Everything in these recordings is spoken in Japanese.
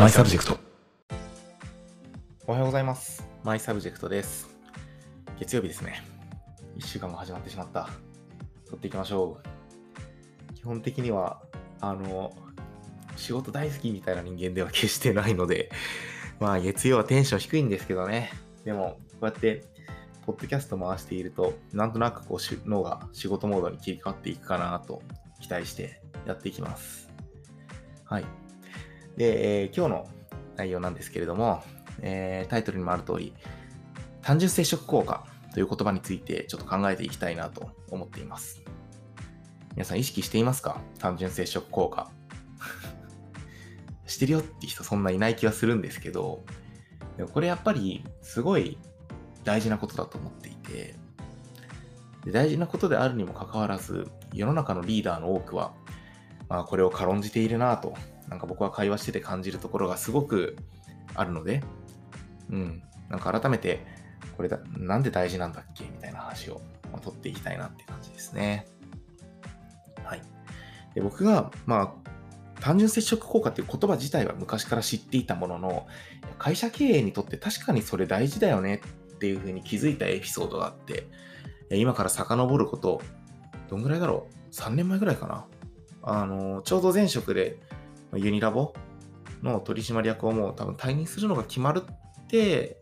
マイサブジェクト。おはようございます。マイサブジェクトです。月曜日ですね。1週間が始まってしまった。撮っていきましょう。基本的には、あの、仕事大好きみたいな人間では決してないので、まあ月曜はテンション低いんですけどね。でも、こうやって、ポッドキャスト回していると、なんとなくこうし脳が仕事モードに切り替わっていくかなと期待してやっていきます。はい。で、えー今日の内容なんですけれども、えータイトルにもある通り、単純接触効果という言葉についてちょっと考えていきたいなと思っています。皆さん意識していますか？単純接触効果。してるよって人そんないない気はするんですけど、でもこれやっぱりすごい大事なことだと思っていて、で大事なことであるにもかかわらず、世の中のリーダーの多くは、まあ、これを軽んじているなと、なんか僕は会話してて感じるところがすごくあるので、うん、なんか改めて、これだ、なんで大事なんだっけ？みたいな話を、まあ、取っていきたいなって感じですね。はい。で僕が、まあ、単純接触効果っていう言葉自体は昔から知っていたものの、会社経営にとって確かにそれ大事だよねっていうふうに気づいたエピソードがあって、今から遡ること、どんぐらいだろう ?3 年前ぐらいかな？あの、ちょうど前職で、ユニラボの取締役をもう多分退任するのが決まるって、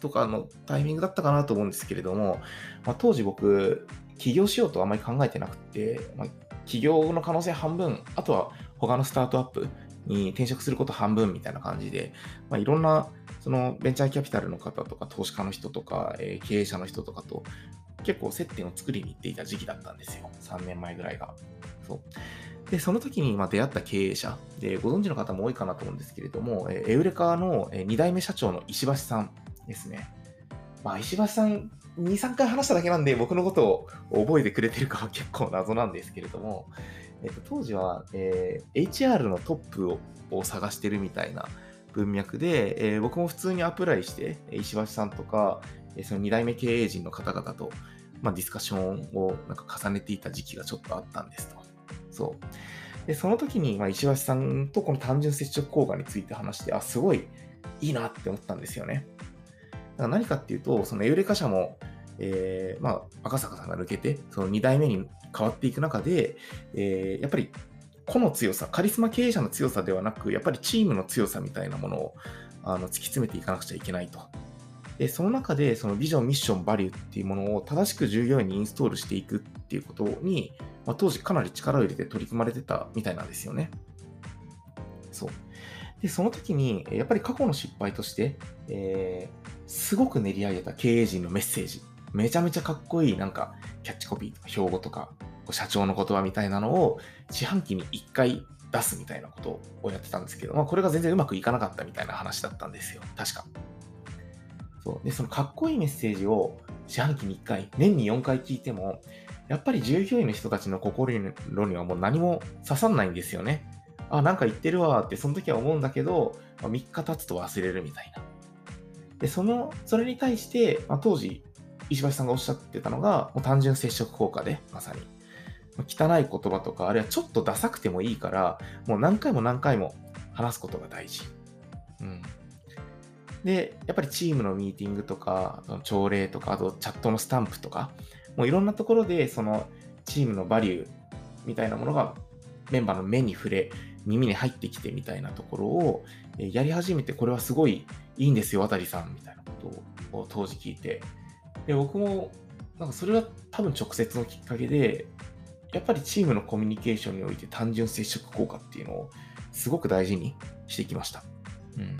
とかのタイミングだったかなと思うんですけれども、まあ、当時僕、起業しようとあまり考えてなくて、まあ、起業の可能性半分、あとは他のスタートアップに転職すること半分みたいな感じで、まあ、いろんなそのベンチャーキャピタルの方とか投資家の人とか、えー経営者の人とかと結構接点を作りに行っていた時期だったんですよ。3年前ぐらいが。そう。で、その時にま出会った経営者で、ご存知の方も多いかなと思うんですけれども、えエウレカの2代目社長の石橋さんですね。まあ、石橋さん、2、3回話しただけなんで、僕のことを覚えてくれてるかは 結構謎なんですけれども、えっと、当時は、えー HR のトップをを探してるみたいな文脈で、えー僕も普通にアプライして、石橋さんとか、その2代目経営陣の方々と、まあ、ディスカッションをなんか重ねていた時期がちょっとあったんですと。そう。で、その時に、まあ、石橋さんとこの単純接触効果について話して、あ、すごいいいなって思ったんですよね。だから何かっていうと、そのエウレカ社も、えーまあ、赤坂さんが抜けて、その2代目に変わっていく中で、えーやっぱり個の強さ、カリスマ経営者の強さではなく、やっぱりチームの強さみたいなものをあの突き詰めていかなくちゃいけないと。で、その中で、そのビジョン、ミッション、バリューっていうものを正しく従業員にインストールしていくっていうことに、まあ、当時かなり力を入れて取り組まれてたみたいなんですよね。そう。で、その時に、やっぱり過去の失敗として、えーすごく練り上げた経営陣のメッセージ、めちゃめちゃかっこいいなんかキャッチコピーとか標語とか、社長の言葉みたいなのを四半期に1回出すみたいなことをやってたんですけど、まあ、これが全然うまくいかなかったみたいな話だったんですよ。確か。そう。で、そのかっこいいメッセージを四半期に1回、年に4回聞いても、やっぱり従業員の人たちの心にはもう何も刺さんないんですよね。あ、なんか言ってるわってその時は思うんだけど、まあ、3日経つと忘れるみたいな。で、その、それに対して、まあ、当時、石橋さんがおっしゃってたのが、もう単純接触効果で、まさに。汚い言葉とか、あるいはちょっとダサくてもいいから、もう何回も何回も話すことが大事。うん。で、やっぱりチームのミーティングとか、朝礼とか、あとチャットのスタンプとか、もういろんなところで、そのチームのバリューみたいなものがメンバーの目に触れ、耳に入ってきてみたいなところをやり始めて、これはすごいいいんですよ、渡さんみたいなことを当時聞いて。で、僕も、なんかそれは多分直接のきっかけで、やっぱりチームのコミュニケーションにおいて単純接触効果っていうのをすごく大事にしてきました。うん。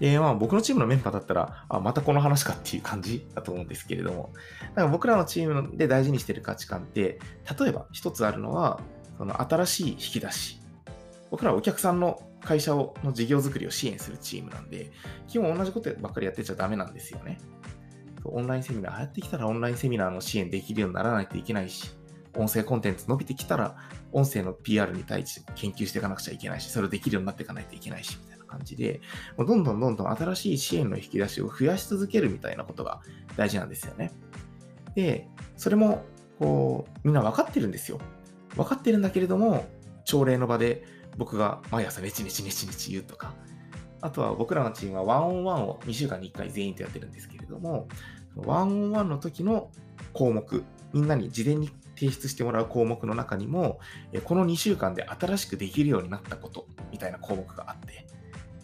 で、まあ僕のチームのメンバーだったら、あ、またこの話かっていう感じだと思うんですけれども、だから僕らのチームで大事にしている価値観って、例えば一つあるのは、その新しい引き出し。僕らはお客さんの会社をの事業作りを支援するチームなんで、基本同じことばっかりやってちゃダメなんですよね。オンラインセミナー流行ってきたらオンラインセミナーの支援できるようにならないといけないし、音声コンテンツ伸びてきたら、音声の PR に対して研究していかなくちゃいけないし、それをできるようになっていかないといけないし、みたいな感じで、もうどんどんどんどん新しい支援の引き出しを増やし続けるみたいなことが大事なんですよね。で、それも、こう、みんな分かってるんですよ。分かってるんだけれども、朝礼の場で僕が毎朝ネチネチネチネチ言うとか、あとは僕らのチームはワンオンワンを2週間に1回全員とやってるんですけれども、ワンオンワンの時の項目、みんなに事前に提出してもらう項目の中にも、この2週間で新しくできるようになったことみたいな項目があって、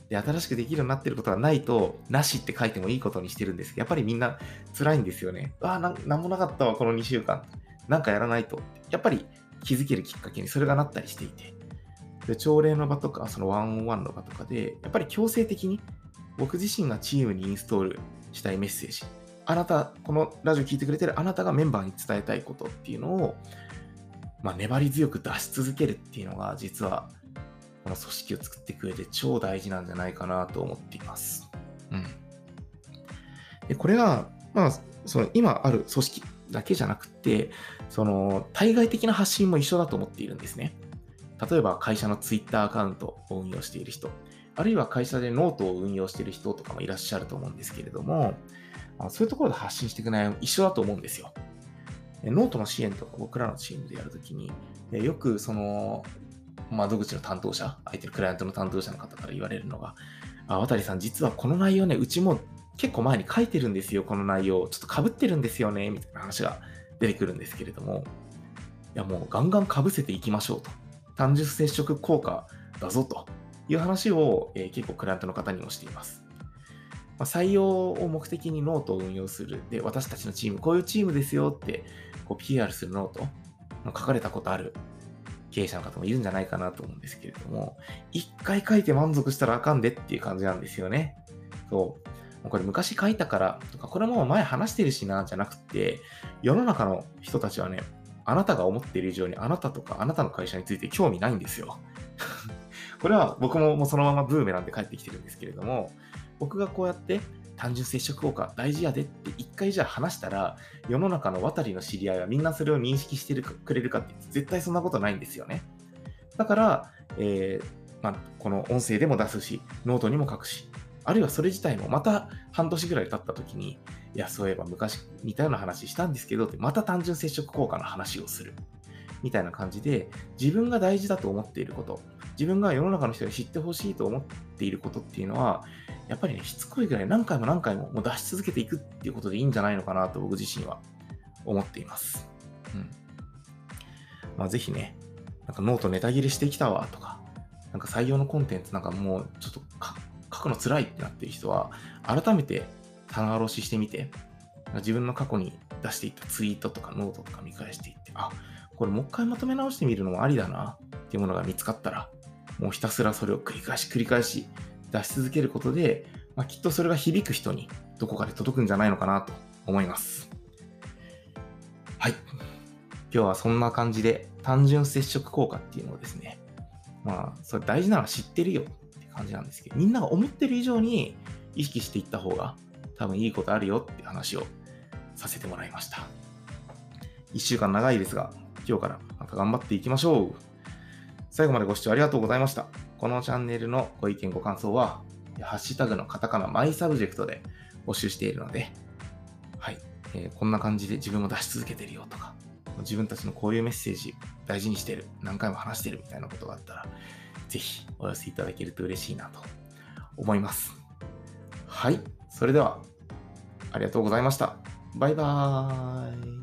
で、新しくできるようになってることがないと、なしって書いてもいいことにしてるんですけど、やっぱりみんな辛いんですよね。ああ、なんもなかったわ、この2週間。なんかやらないと。やっぱり気づけるきっかけにそれがなったりしていて。で、朝礼の場とか、そのワンオンワンの場とかで、やっぱり強制的に僕自身がチームにインストールしたいメッセージ、あなた、このラジオ聞いてくれてるあなたがメンバーに伝えたいことっていうのを、まあ、粘り強く出し続けるっていうのが、実は、この組織を作ってく上で超大事なんじゃないかなと思っています。うん。で、これが、まあ、その今ある組織だけじゃなくて、その対外的な発信も一緒だと思っているんですね。例えば会社の Twitter アカウントを運用している人、あるいは会社でノートを運用している人とかもいらっしゃると思うんですけれども、そういうところで発信していく内容一緒だと思うんですよ。ノートの支援とか僕らのチームでやるときに、よくその窓口の担当者、相手のクライアントの担当者の方から言われるのが、あ、渡さん実はこの内容ね、うちも結構前に書いてるんですよ、この内容。ちょっと被ってるんですよね、みたいな話が出てくるんですけれども、いやもうガンガン被せていきましょうと。単純接触効果だぞという話を、えー、結構クライアントの方にもしています。まあ、採用を目的にノートを運用する。で、私たちのチーム、こういうチームですよってこう PR するノート書かれたことある経営者の方もいるんじゃないかなと思うんですけれども、一回書いて満足したらあかんでっていう感じなんですよね。そう。これ昔書いたからとか、これも前話してるしな、じゃなくて、世の中の人たちはね、あなたが思っている以上にあなたとかあなたの会社について興味ないんですよ。これは僕もそのままブーメランで帰ってきてるんですけれども、僕がこうやって単純接触効果大事やでって一回じゃあ話したら、世の中の渡りの知り合いはみんなそれを認識してるくれるかって絶対そんなことないんですよね。だから、えー、まあ、この音声でも出すし、ノートにも書くし、あるいはそれ自体もまた半年ぐらい経った時に、いや、そういえば昔似たような話したんですけど、ってまた単純接触効果の話をする。みたいな感じで、自分が大事だと思っていること、自分が世の中の人に知ってほしいと思っていることっていうのは、やっぱりね、しつこいぐらい何回も何回ももう出し続けていくっていうことでいいんじゃないのかなと僕自身は思っています。うん。まあ、ぜひね、なんかノートネタ切れしてきたわとか、なんか採用のコンテンツなんかもうちょっと書くの辛いってなってる人は、改めて棚卸ししてみて、自分の過去に出していったツイートとかノートとか見返していって、あ、これもう一回まとめ直してみるのもありだなっていうものが見つかったら、もうひたすらそれを繰り返し繰り返し出し続けることで、まあ、きっとそれが響く人にどこかで届くんじゃないのかなと思います。はい。今日はそんな感じで単純接触効果っていうのをですね、まあ、それ大事なのは知ってるよって感じなんですけど、みんなが思ってる以上に意識していった方が多分いいことあるよって話をさせてもらいました。一週間長いですが、今日からまた頑張っていきましょう。最後までご視聴ありがとうございました。このチャンネルのご意見ご感想は、ハッシュタグのカタカナマイサブジェクトで募集しているので、はい、えー、こんな感じで自分も出し続けてるよとか、自分たちのこういうメッセージ大事にしてる、何回も話してるみたいなことがあったら、ぜひお寄せいただけると嬉しいなと思います。はい、それではありがとうございました。バイバーイ。